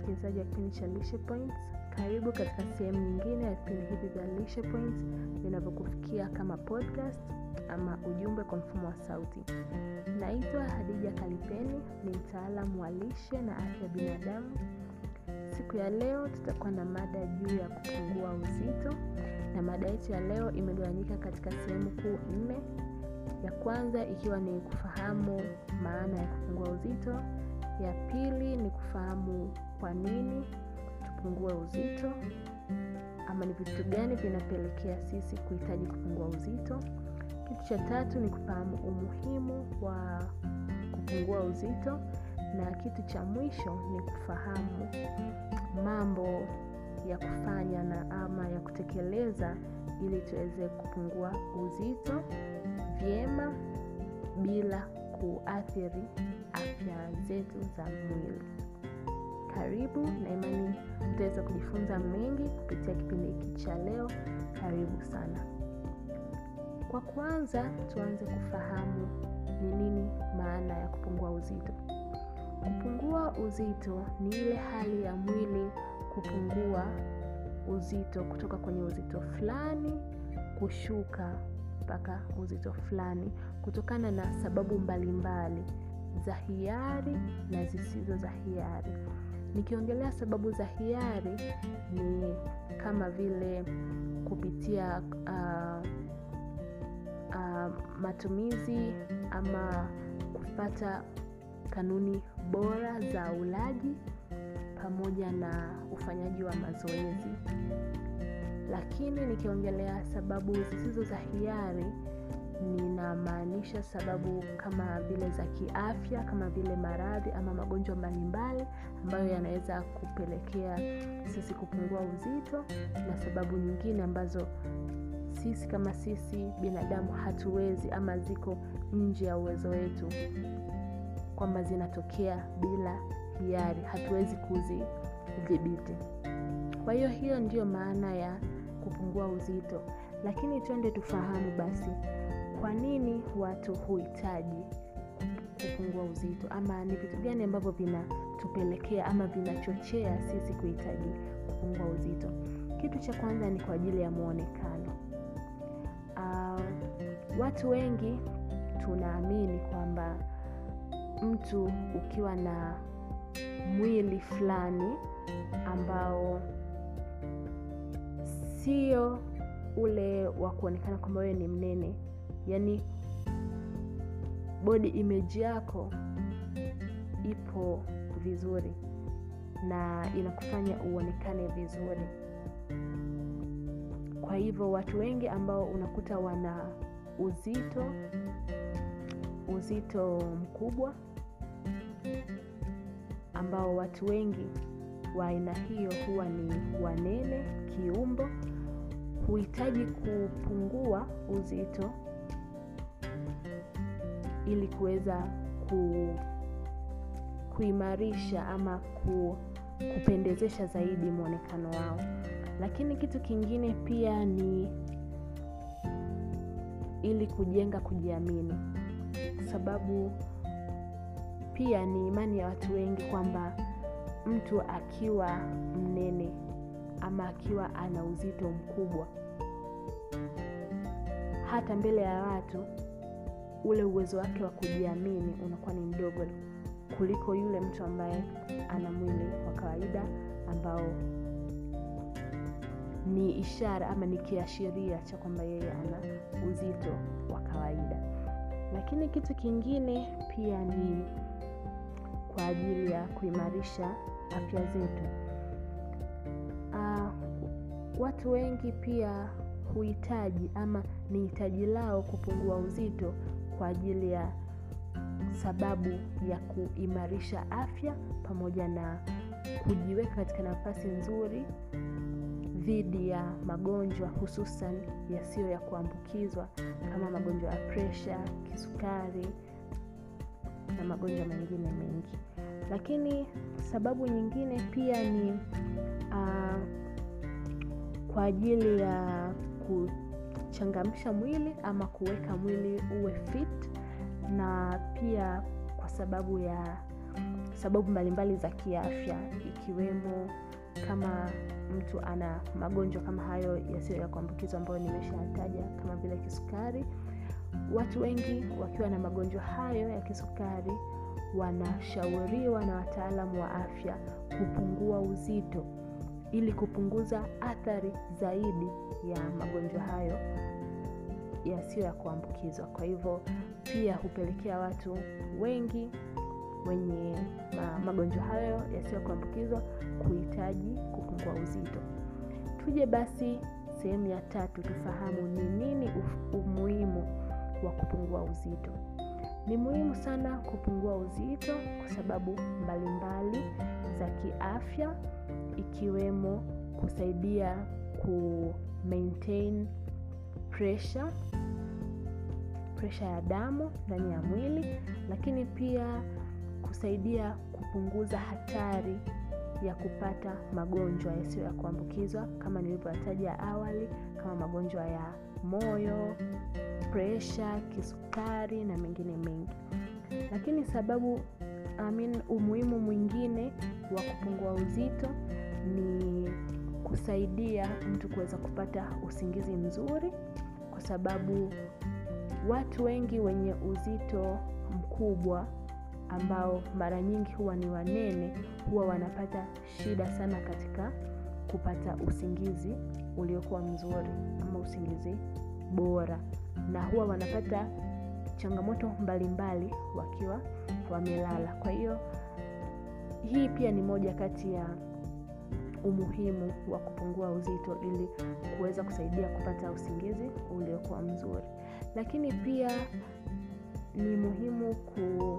msikilizaji wa kipindi cha Lishe Points. Karibu katika sehemu nyingine ya vipindi hivi vya Lishe Points vinavyokufikia kama podcast ama ujumbe kwa mfumo wa sauti. Naitwa Hadija Kalipeni, ni mtaalamu wa lishe na afya binadamu. Siku ya leo tutakuwa na mada juu ya kupungua uzito, na mada yetu ya leo imegawanyika katika sehemu kuu nne. Ya kwanza ikiwa ni kufahamu maana ya kupungua uzito, ya pili ni kufahamu kwa nini tupungue uzito, ama ni vitu gani vinapelekea sisi kuhitaji kupungua uzito. Kitu cha tatu ni kufahamu umuhimu wa kupungua uzito, na kitu cha mwisho ni kufahamu mambo ya kufanya na ama ya kutekeleza ili tuweze kupungua uzito vyema bila kuathiri afya zetu za mwili. Karibu na imani utaweza kujifunza mengi kupitia kipindi hiki cha leo. Karibu sana. Kwa kwanza, tuanze kufahamu ni nini maana ya kupungua uzito. Kupungua uzito ni ile hali ya mwili kupungua uzito kutoka kwenye uzito fulani kushuka mpaka uzito fulani kutokana na sababu mbalimbali za hiari na zisizo za hiari. Nikiongelea sababu za hiari ni kama vile kupitia uh, uh, matumizi ama kupata kanuni bora za ulaji pamoja na ufanyaji wa mazoezi. Lakini nikiongelea sababu zisizo za hiari ninamaanisha sababu kama vile za kiafya, kama vile maradhi ama magonjwa mbalimbali ambayo yanaweza kupelekea sisi kupungua uzito, na sababu nyingine ambazo sisi kama sisi binadamu hatuwezi ama ziko nje ya uwezo wetu, kwamba zinatokea bila hiari, hatuwezi kuzidhibiti. Kwa hiyo hiyo ndiyo maana ya kupungua uzito, lakini twende tufahamu basi kwa nini watu huhitaji kupungua uzito, ama ni vitu gani ambavyo vinatupelekea ama vinachochea sisi kuhitaji kupungua uzito. Kitu cha kwanza ni kwa ajili ya mwonekano. Uh, watu wengi tunaamini kwamba mtu ukiwa na mwili fulani ambao sio ule wa kuonekana kwamba wewe ni mnene, yaani body image yako ipo vizuri na inakufanya uonekane vizuri. Kwa hivyo watu wengi ambao unakuta wana uzito uzito mkubwa, ambao watu wengi wa aina hiyo huwa ni wanene kiumbo, huhitaji kupungua uzito ili kuweza ku, kuimarisha ama ku, kupendezesha zaidi mwonekano wao. Lakini kitu kingine pia ni ili kujenga kujiamini, kwa sababu pia ni imani ya watu wengi kwamba mtu akiwa mnene ama akiwa ana uzito mkubwa, hata mbele ya watu ule uwezo wake wa kujiamini unakuwa ni mdogo kuliko yule mtu ambaye ana mwili wa kawaida ambao ni ishara ama ni kiashiria cha kwamba yeye ana uzito wa kawaida. Lakini kitu kingine pia ni kwa ajili ya kuimarisha afya zetu. Uh, watu wengi pia huhitaji ama ni hitaji lao kupungua uzito kwa ajili ya sababu ya kuimarisha afya pamoja na kujiweka katika nafasi nzuri dhidi ya magonjwa hususan yasiyo ya kuambukizwa kama magonjwa ya presha, kisukari na magonjwa mengine mengi. Lakini sababu nyingine pia ni uh, kwa ajili ya kuchangamsha mwili ama kuweka mwili uwe fit, na pia kwa sababu ya sababu mbalimbali za kiafya ikiwemo kama mtu ana magonjwa kama hayo yasiyo ya kuambukizwa ambayo nimeshataja kama vile kisukari. Watu wengi wakiwa na magonjwa hayo ya kisukari wanashauriwa na wataalamu wa afya kupungua uzito ili kupunguza athari zaidi ya magonjwa hayo yasiyo ya kuambukizwa. Kwa hivyo pia hupelekea watu wengi wenye magonjwa hayo yasiyo ya kuambukizwa kuhitaji kupungua uzito. Tuje basi sehemu ya tatu tufahamu ni nini umuhimu wa kupungua uzito. Ni muhimu sana kupungua uzito kwa sababu mbalimbali za kiafya ikiwemo kusaidia ku maintain pressure presha ya damu ndani ya mwili lakini pia kusaidia kupunguza hatari ya kupata magonjwa yasiyo ya kuambukizwa kama nilivyoyataja awali kama magonjwa ya moyo presha kisukari na mengine mengi. Lakini sababu I mean, umuhimu mwingine wa kupungua uzito ni kusaidia mtu kuweza kupata usingizi mzuri kwa sababu watu wengi wenye uzito mkubwa ambao mara nyingi huwa ni wanene huwa wanapata shida sana katika kupata usingizi uliokuwa mzuri ama usingizi bora. Na huwa wanapata changamoto mbalimbali mbali wakiwa wamelala. Kwa hiyo hii pia ni moja kati ya umuhimu wa kupungua uzito ili kuweza kusaidia kupata usingizi uliokuwa mzuri. Lakini pia ni muhimu ku,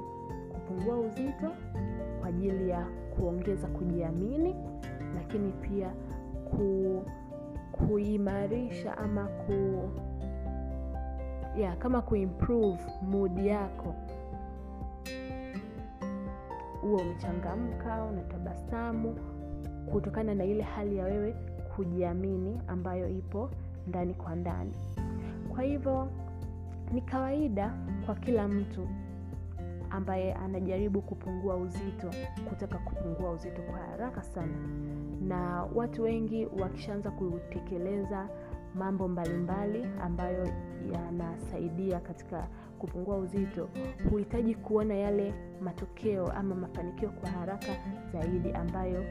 kupungua uzito kwa ajili ya kuongeza kujiamini lakini pia ku, kuimarisha ama ku ya kama kuimprove mood yako. Huo umechangamka unatabasamu kutokana na ile hali ya wewe kujiamini ambayo ipo ndani kwa ndani. Kwa hivyo ni kawaida kwa kila mtu ambaye anajaribu kupungua uzito kutaka kupungua uzito kwa haraka sana. Na watu wengi wakishaanza kutekeleza mambo mbalimbali mbali ambayo yanasaidia katika kupungua uzito huhitaji kuona yale matokeo ama mafanikio kwa haraka zaidi ambayo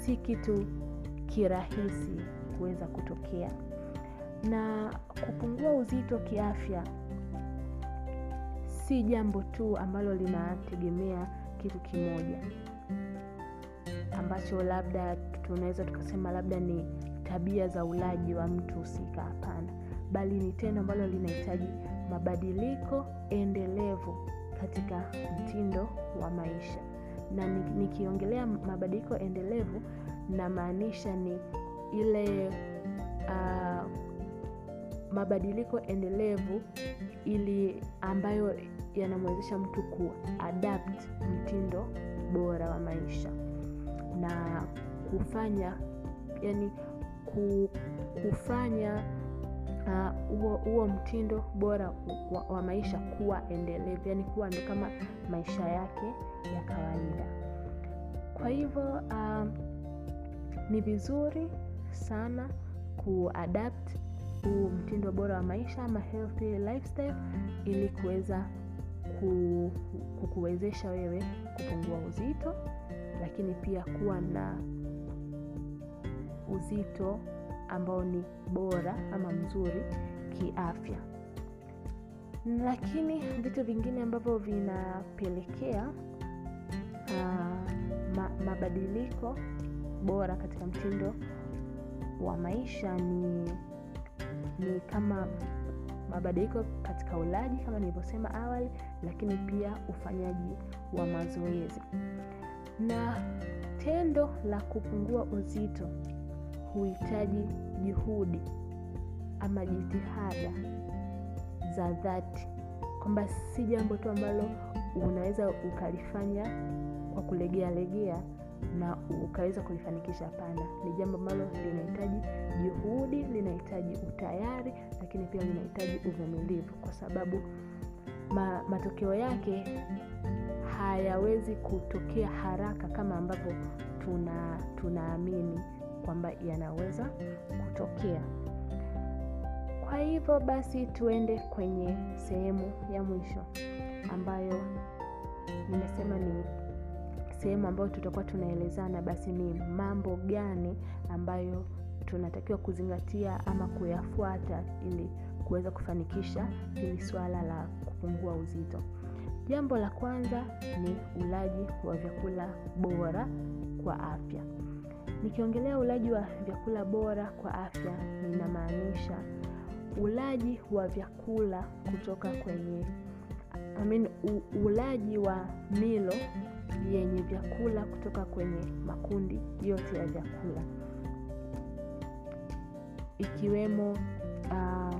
si kitu kirahisi kuweza kutokea. Na kupungua uzito kiafya si jambo tu ambalo linategemea kitu kimoja ambacho labda tunaweza tukasema labda ni tabia za ulaji wa mtu husika hapana. Bali ni tendo ambalo linahitaji mabadiliko endelevu katika mtindo wa maisha. Na nikiongelea mabadiliko endelevu namaanisha ni ile uh, mabadiliko endelevu ili ambayo yanamwezesha mtu kuadapt mtindo bora wa maisha. Na kufanya yani kufanya huo uh, mtindo bora wa, wa maisha kuwa endelevu yani kuwa ndo kama maisha yake ya kawaida. Kwa hivyo uh, ni vizuri sana kuadapt huu mtindo bora wa maisha ama healthy lifestyle ili kuweza ku, kukuwezesha wewe kupungua uzito lakini pia kuwa na uzito ambao ni bora ama mzuri kiafya. Lakini vitu vingine ambavyo vinapelekea uh, ma, mabadiliko bora katika mtindo wa maisha ni ni kama mabadiliko katika ulaji kama nilivyosema awali lakini pia ufanyaji wa mazoezi. Na tendo la kupungua uzito huhitaji juhudi ama jitihada za dhati. Kwamba si jambo tu ambalo unaweza ukalifanya kwa kulegea legea na ukaweza kulifanikisha hapana. Ni jambo ambalo linahitaji juhudi linahitaji utayari lakini pia linahitaji uvumilivu. Kwa sababu ma, matokeo yake hayawezi kutokea haraka kama ambavyo tuna tunaamini kwamba yanaweza kutokea. Kwa hivyo basi tuende kwenye sehemu ya mwisho ambayo nimesema ni sehemu ambayo tutakuwa tunaelezana basi ni mambo gani ambayo tunatakiwa kuzingatia ama kuyafuata ili kuweza kufanikisha hili swala la kupungua uzito. Jambo la kwanza ni ulaji wa vyakula bora kwa afya nikiongelea ulaji wa vyakula bora kwa afya ninamaanisha ulaji wa vyakula kutoka kwenye I mean, ulaji wa milo yenye vyakula kutoka kwenye makundi yote ya vyakula. Ikiwemo uh,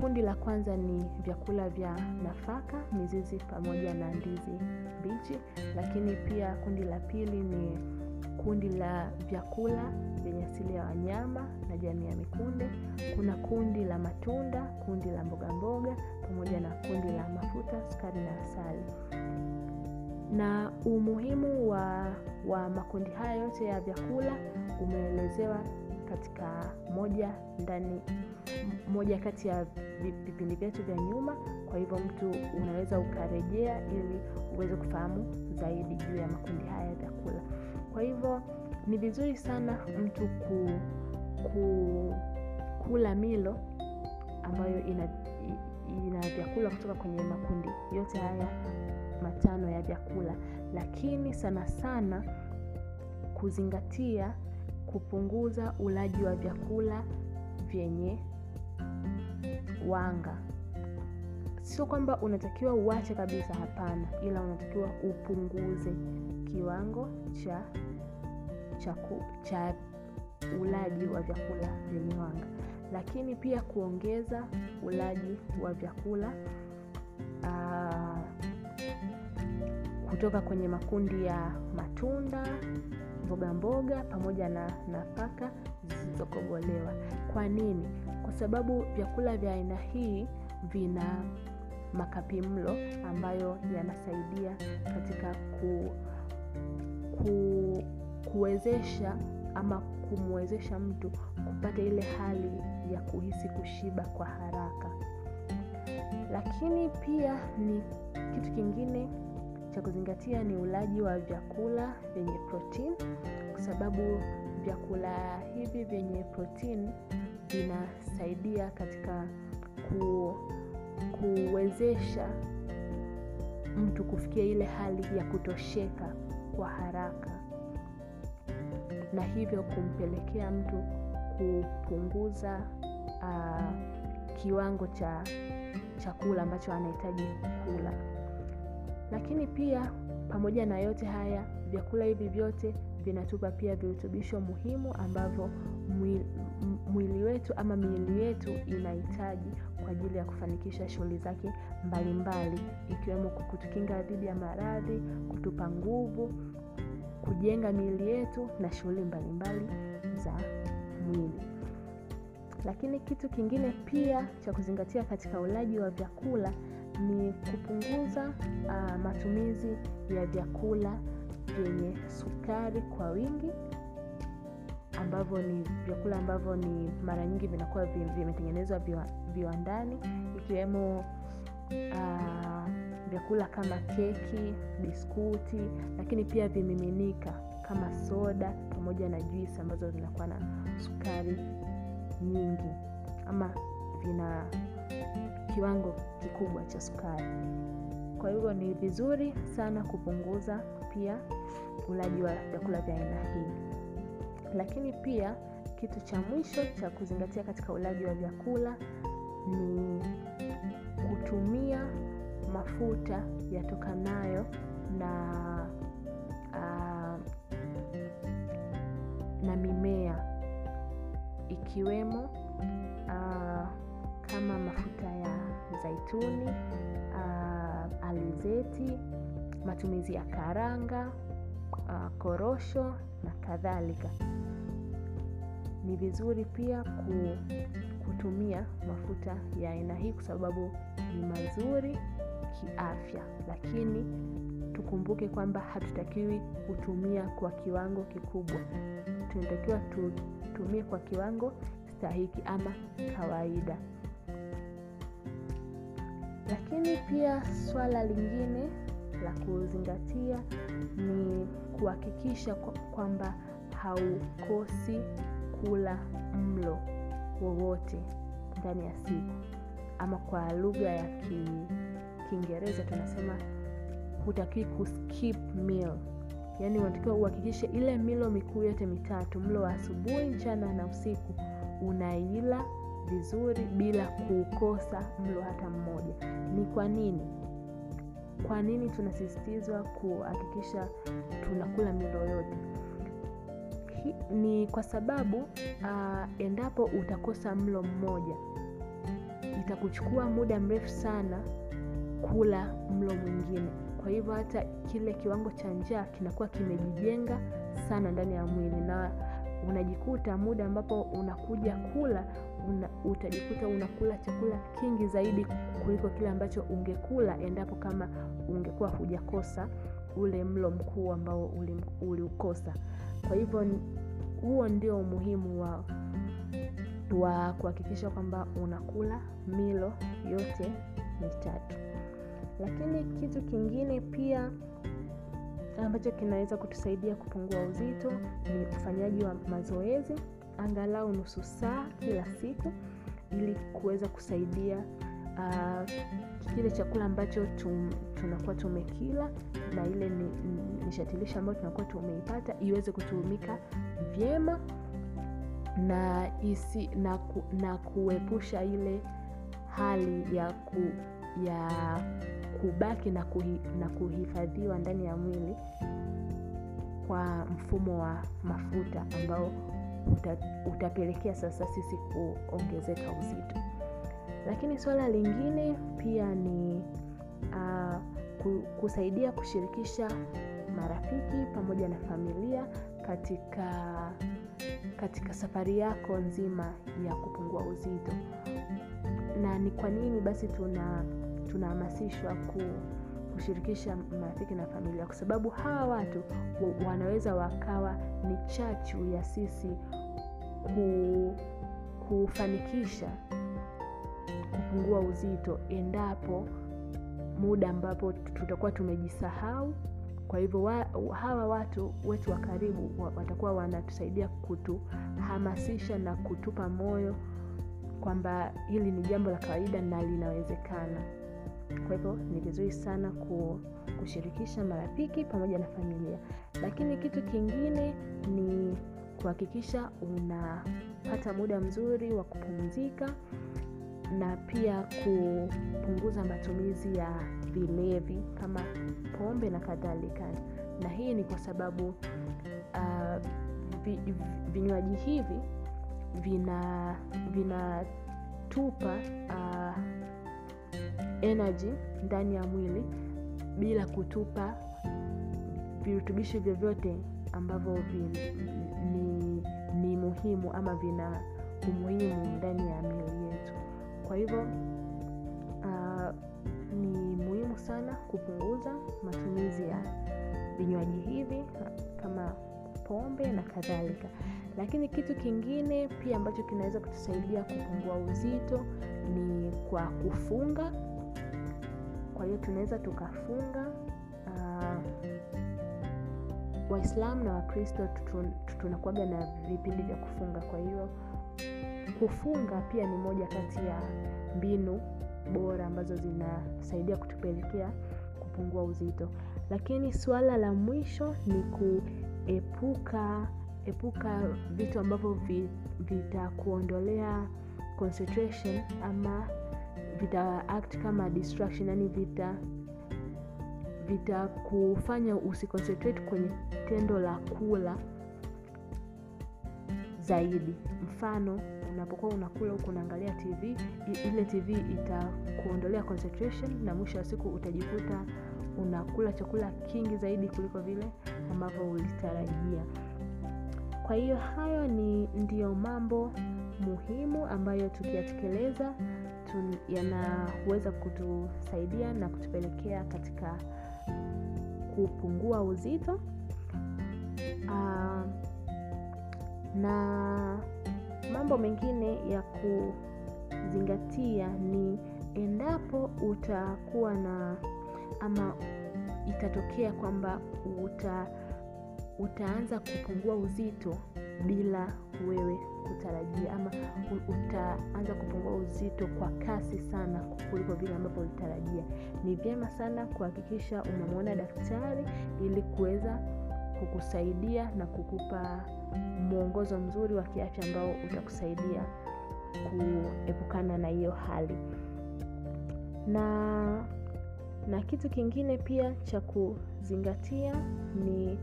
kundi la kwanza ni vyakula vya nafaka mizizi pamoja na ndizi mbichi lakini pia kundi la pili ni kundi la vyakula vyenye asili ya wanyama na jamii ya mikunde. Kuna kundi la matunda kundi la mboga mboga pamoja na kundi la mafuta sukari na asali. Na umuhimu wa, wa makundi haya yote ya vyakula umeelezewa katika moja ndani moja kati ya vipindi vyetu vya nyuma. Kwa hivyo mtu unaweza ukarejea ili uweze kufahamu zaidi juu ya makundi haya ya vyakula kwa hivyo ni vizuri sana mtu ku, ku, kula milo ambayo ina, ina vyakula kutoka kwenye makundi yote haya matano ya vyakula. Lakini sana sana kuzingatia kupunguza ulaji wa vyakula vyenye wanga. Sio kwamba unatakiwa uache kabisa hapana ila unatakiwa upunguze kiwango cha cha, cha ulaji wa vyakula vyenye wanga lakini pia kuongeza ulaji wa vyakula aa, kutoka kwenye makundi ya matunda mboga mboga pamoja na nafaka zilizokobolewa. kwa nini kwa sababu vyakula vya aina hii vina makapi mlo ambayo yanasaidia katika ku, ku, kuwezesha ama kumwezesha mtu kupata ile hali ya kuhisi kushiba kwa haraka. Lakini pia ni kitu kingine cha kuzingatia ni ulaji wa vyakula vyenye protein kwa sababu vyakula hivi vyenye protein vinasaidia katika ku, kuwezesha mtu kufikia ile hali ya kutosheka kwa haraka. Na hivyo kumpelekea mtu kupunguza uh, kiwango cha chakula ambacho anahitaji kula. Lakini pia pamoja na yote haya vyakula hivi vyote vinatupa pia virutubisho muhimu ambavyo mwili, mwili wetu ama miili yetu inahitaji kwa ajili ya kufanikisha shughuli zake mbalimbali ikiwemo kutukinga dhidi ya maradhi kutupa nguvu kujenga miili yetu na shughuli mbalimbali za mwili. Lakini kitu kingine pia cha kuzingatia katika ulaji wa vyakula ni kupunguza uh, matumizi ya vyakula vyenye sukari kwa wingi ambavyo ni vyakula ambavyo ni mara nyingi vinakuwa vimetengenezwa viwandani ikiwemo uh, vyakula kama keki biskuti lakini pia vimiminika kama soda pamoja na juisi ambazo zinakuwa na sukari nyingi ama vina kiwango kikubwa cha sukari. Kwa hivyo ni vizuri sana kupunguza pia ulaji wa vyakula vya aina hii. Lakini pia kitu cha mwisho cha kuzingatia katika ulaji wa vyakula ni kutumia mafuta yatokanayo na uh, na mimea. Ikiwemo uh, kama mafuta ya zaituni uh, alizeti matumizi ya karanga korosho na kadhalika. Ni vizuri pia ku, kutumia mafuta ya aina hii kwa sababu ni mazuri kiafya. Lakini tukumbuke kwamba hatutakiwi kutumia kwa kiwango kikubwa. Tunatakiwa tutumie kwa kiwango stahiki ama kawaida. Lakini pia swala lingine la kuzingatia ni kuhakikisha kwamba haukosi kula mlo wowote ndani ya siku. Ama kwa lugha ya ki, kiingereza tunasema hutakiwi kuskip meal. Yaani unatakiwa uhakikishe ile milo mikuu yote mitatu mlo wa asubuhi mchana na usiku unaila vizuri bila kukosa mlo hata mmoja. Ni kwa nini? Kwa nini tunasisitizwa kuhakikisha tunakula milo yote ni kwa sababu uh, endapo utakosa mlo mmoja itakuchukua muda mrefu sana kula mlo mwingine. Kwa hivyo hata kile kiwango cha njaa kinakuwa kimejijenga sana ndani ya mwili. Na unajikuta muda ambapo unakuja kula una, utajikuta unakula chakula kingi zaidi kuliko kile ambacho ungekula endapo kama ungekuwa hujakosa ule mlo mkuu ambao uliukosa. Kwa hivyo huo ndio umuhimu wa wa kuhakikisha kwamba unakula milo yote mitatu. Lakini kitu kingine pia ambacho kinaweza kutusaidia kupungua uzito ni ufanyaji wa mazoezi angalau nusu saa kila siku ili kuweza kusaidia uh, kile chakula ambacho tum, tunakuwa tumekila na ile nishatilisha ni ambayo tunakuwa tumeipata iweze kutumika vyema na isi na, ku, na kuepusha ile hali ya ku, ya kubaki na, kuhi, na kuhifadhiwa ndani ya mwili kwa mfumo wa mafuta ambao uta, utapelekea sasa sisi kuongezeka uzito lakini swala lingine pia ni uh, kusaidia kushirikisha marafiki pamoja na familia katika katika safari yako nzima ya kupungua uzito. Na ni kwa nini basi tuna tunahamasishwa ku, kushirikisha marafiki na familia? Kwa sababu hawa watu wanaweza wakawa ni chachu ya sisi ku, kufanikisha kupungua uzito endapo muda ambapo tutakuwa tumejisahau. Kwa hivyo wa, hawa watu wetu wa karibu watakuwa wanatusaidia kutuhamasisha na kutupa moyo kwamba hili ni jambo la kawaida na linawezekana. Kwa hivyo ni vizuri sana kushirikisha marafiki pamoja na familia. Lakini kitu kingine ni kuhakikisha unapata muda mzuri wa kupumzika na pia kupunguza matumizi ya vilevi kama pombe na kadhalika. Na hii ni kwa sababu uh, vi, vinywaji hivi vina vinatupa uh, energy ndani ya mwili bila kutupa virutubishi vyovyote ambavyo vi, ni, ni muhimu ama vina umuhimu ndani ya yetu kwa hivyo uh, ni muhimu sana kupunguza matumizi ya vinywaji hivi kama pombe na kadhalika. Lakini kitu kingine pia ambacho kinaweza kutusaidia kupungua uzito ni kwa kufunga. Kwa hiyo tunaweza tukafunga uh, waislamu na wakristo tunakuaga na vipindi vya kufunga. Kwa hiyo kufunga pia ni moja kati ya mbinu bora ambazo zinasaidia kutupelekea kupungua uzito. Lakini suala la mwisho ni kuepuka epuka vitu ambavyo vitakuondolea concentration ama vita act kama distraction yani vita vitakufanya usiconcentrate kwenye tendo la kula zaidi. Mfano unapokuwa unakula huku unaangalia tv ile tv itakuondolea concentration na mwisho wa siku utajikuta unakula chakula kingi zaidi kuliko vile ambavyo ulitarajia. Kwa hiyo hayo ni ndiyo mambo muhimu ambayo tukiyatekeleza yanaweza kutusaidia na kutupelekea katika kupungua uzito. Uh, na mambo mengine ya kuzingatia ni endapo utakuwa na ama itatokea kwamba uta, utaanza kupungua uzito bila wewe kutarajia ama utaanza kupungua uzito kwa kasi sana kuliko vile ambavyo ulitarajia. Ni vyema sana kuhakikisha unamwona daktari ili kuweza kukusaidia na kukupa mwongozo mzuri wa kiafya ambao utakusaidia kuepukana na hiyo hali. Na na kitu kingine pia cha kuzingatia ni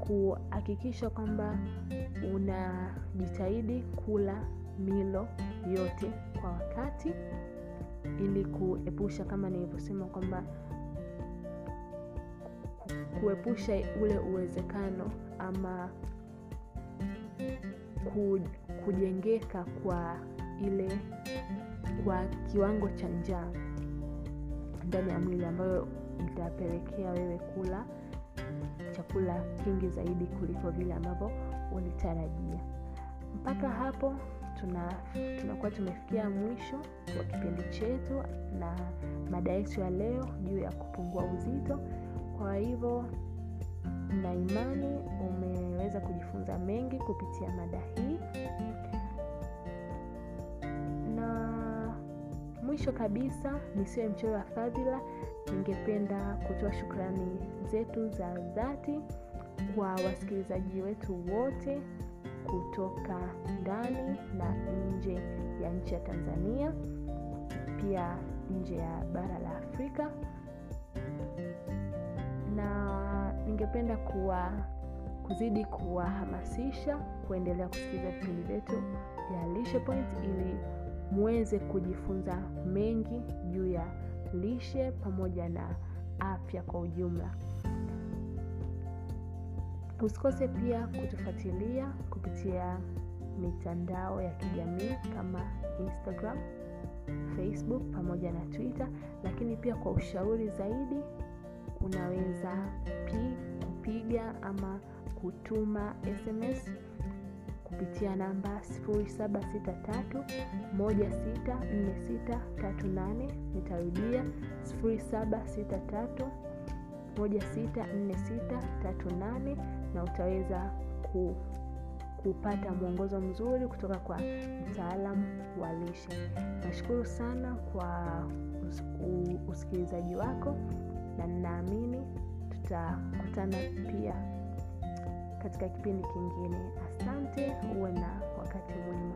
kuhakikisha kwamba unajitahidi kula milo yote kwa wakati ili kuepusha kama nilivyosema kwamba kuepusha ule uwezekano ama kujengeka kwa ile kwa kiwango cha njaa ndani ya mwili ambayo itapelekea wewe kula chakula kingi zaidi kuliko vile ambavyo ulitarajia. Mpaka hapo tuna tunakuwa tumefikia mwisho wa kipindi chetu na mada yetu ya leo juu ya kupungua uzito kwa hivyo na imani umeweza kujifunza mengi kupitia mada hii. Na mwisho kabisa nisiwe mchoyo wa fadhila ningependa kutoa shukrani zetu za dhati kwa wasikilizaji wetu wote kutoka ndani na nje ya nchi ya tanzania pia nje ya bara la afrika na ningependa kuwa kuzidi kuwahamasisha kuendelea kusikiliza vipindi vyetu vya lishe point ili muweze kujifunza mengi juu ya lishe pamoja na afya kwa ujumla. Usikose pia kutufuatilia kupitia mitandao ya kijamii kama instagram facebook pamoja na twitter lakini pia kwa ushauri zaidi unaweza pi, kupiga ama kutuma sms kupitia namba 763164638 nitarudia 763164638 na utaweza ku, kupata mwongozo mzuri kutoka kwa mtaalamu wa lishe. Nashukuru sana kwa us, usikilizaji wako na ninaamini tutakutana pia katika kipindi kingine. Asante, uwe na wakati mwema.